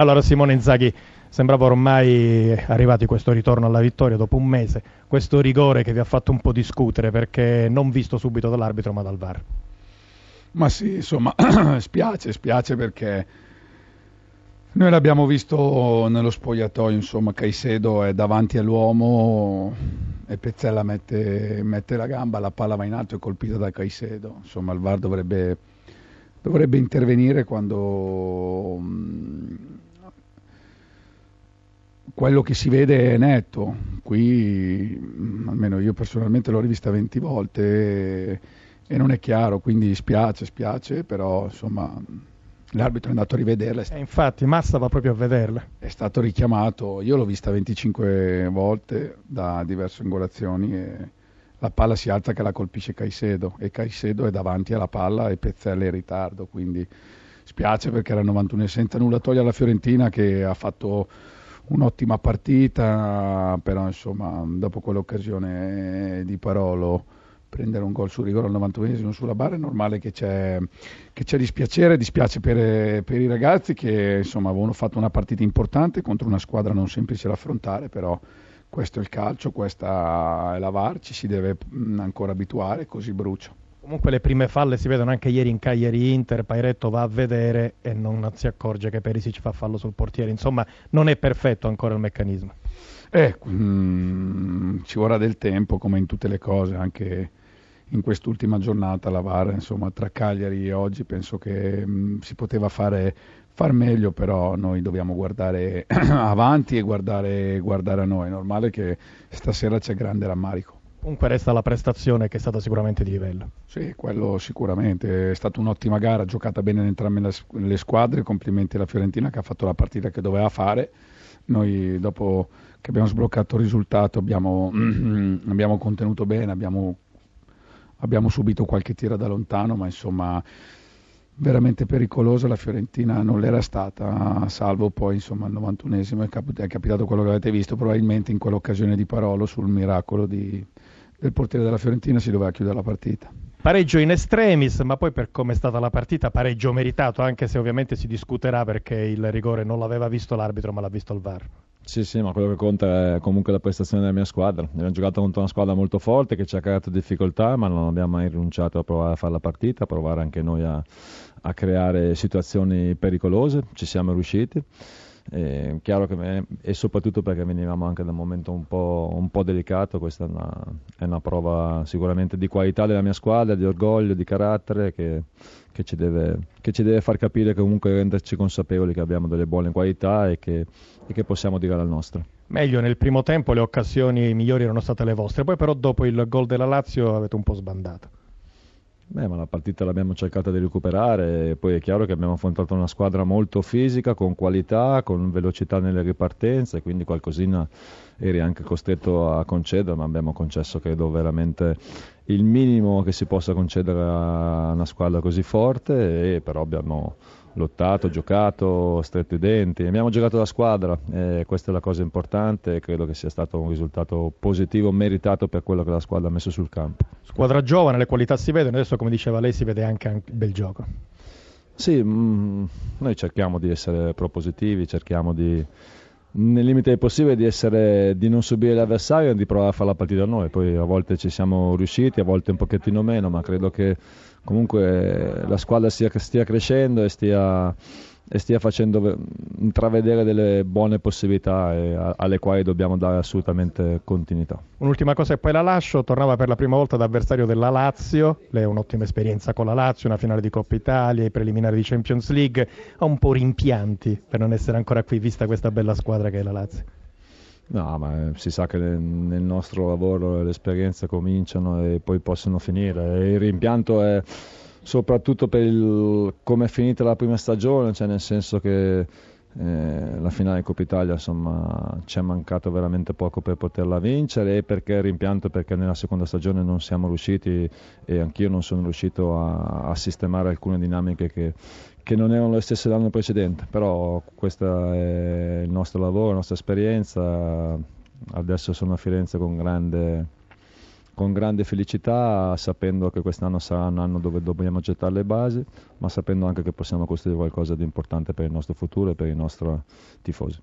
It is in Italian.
Allora Simone Inzaghi sembrava ormai arrivati questo ritorno alla vittoria dopo un mese, questo rigore che vi ha fatto un po' discutere perché non visto subito dall'arbitro ma dal VAR. Ma sì, insomma, spiace, spiace perché noi l'abbiamo visto nello spogliatoio, insomma, Caicedo è davanti all'uomo e Pezzella mette, mette, la gamba, la palla va in alto e colpita da Caicedo. Insomma, il VAR dovrebbe, dovrebbe intervenire quando quello che si vede è netto, qui mm, almeno io personalmente l'ho rivista 20 volte e, non è chiaro, quindi spiace, spiace, però insomma l'arbitro è andato a rivederla. E infatti Massa va proprio a vederla. È stato richiamato, io l'ho vista 25 volte da diverse angolazioni e la palla si alza che la colpisce Caicedo e Caicedo è davanti alla palla e Pezzella è in ritardo, quindi spiace perché era il 91 senza nulla toglie alla Fiorentina che ha fatto un'ottima partita, però insomma dopo quell'occasione di Parolo prendere un gol sul rigore al 91esimo sulla barra è normale che c'è, che c'è dispiacere, dispiace per, per, i ragazzi che insomma avevano fatto una partita importante contro una squadra non semplice da affrontare, però questo è il calcio, questa è la VAR, ci si deve ancora abituare, così brucia. Comunque le prime falle si vedono anche ieri in Cagliari Inter, Pairetto va a vedere e non si accorge che Perisic fa fallo sul portiere, insomma non è perfetto ancora il meccanismo. Eh, mm, ci vorrà del tempo come in tutte le cose, anche in quest'ultima giornata la VAR, insomma tra Cagliari e oggi penso che mm, si poteva fare far meglio, però noi dobbiamo guardare avanti e guardare, guardare a noi, è normale che stasera c'è grande rammarico. Comunque resta la prestazione che è stata sicuramente di livello. Sì, quello sicuramente. È stata un'ottima gara, giocata bene in entrambe le squadre. Complimenti alla Fiorentina che ha fatto la partita che doveva fare. Noi dopo che abbiamo sbloccato il risultato abbiamo, abbiamo contenuto bene, abbiamo, abbiamo subito qualche tiro da lontano, ma insomma veramente pericolosa la Fiorentina non l'era stata, salvo poi insomma al 91esimo è, cap- è capitato quello che avete visto, probabilmente in quell'occasione di Parolo sul miracolo di, del portiere della Fiorentina si doveva chiudere la partita. Pareggio in extremis, ma poi per come è stata la partita, pareggio meritato, anche se ovviamente si discuterà perché il rigore non l'aveva visto l'arbitro, ma l'ha visto il VAR. Sì, sì, ma quello che conta è comunque la prestazione della mia squadra. Abbiamo giocato contro una squadra molto forte che ci ha creato difficoltà, ma non abbiamo mai rinunciato a provare a fare la partita, a provare anche noi a, a creare situazioni pericolose. Ci siamo riusciti. È chiaro che me, e soprattutto perché venivamo anche da un momento un po', un po delicato, questa è una, è una, prova sicuramente di qualità della mia squadra, di orgoglio, di carattere che, che, ci deve, che, ci deve, far capire comunque renderci consapevoli che abbiamo delle buone qualità e che, e che possiamo dire la nostra. Meglio, nel primo tempo le occasioni migliori erano state le vostre, poi però dopo il gol della Lazio avete un po' sbandato. Beh, ma la partita l'abbiamo cercata di recuperare, poi è chiaro che abbiamo affrontato una squadra molto fisica, con qualità, con velocità nelle ripartenze, quindi qualcosina eri anche costretto a concedere, ma abbiamo concesso credo veramente il minimo che si possa concedere a una squadra così forte, e però abbiamo lottato, giocato, stretto i denti, abbiamo giocato da squadra e questa è la cosa importante e credo che sia stato un risultato positivo, meritato per quello che la squadra ha messo sul campo. Squadra giovane, le qualità si vedono, adesso come diceva lei si vede anche, il bel gioco. Sì, mh, mm, noi cerchiamo di essere propositivi, cerchiamo di, nel limite possibile di, essere, di non subire l'avversario e di provare a fare la partita noi, poi a volte ci siamo riusciti, a volte un pochettino meno, ma credo che comunque la squadra stia, stia crescendo e stia, e stia, facendo intravedere delle buone possibilità a, alle quali dobbiamo dare assolutamente continuità. Un'ultima cosa e poi la lascio, tornava per la prima volta ad avversario della Lazio, lei ha un'ottima esperienza con la Lazio, una finale di Coppa Italia, i preliminari di Champions League, ha un po' rimpianti per non essere ancora qui vista questa bella squadra che è la Lazio. No, ma si sa che nel nostro lavoro le esperienze cominciano e poi possono finire. Il rimpianto è soprattutto per il, come è finita la prima stagione, cioè nel senso che eh, la finale Coppa Italia insomma ci è mancato veramente poco per poterla vincere e perché rimpianto perché nella seconda stagione non siamo riusciti e anch'io non sono riuscito a, a sistemare alcune dinamiche che, che non erano le stesse dell'anno precedente, però questo è il nostro lavoro, la nostra esperienza. Adesso sono a Firenze con grande, con grande felicità, sapendo che quest'anno sarà un anno dove dobbiamo gettare le basi, ma sapendo anche che possiamo costruire qualcosa di importante per il nostro futuro e per i nostri tifosi.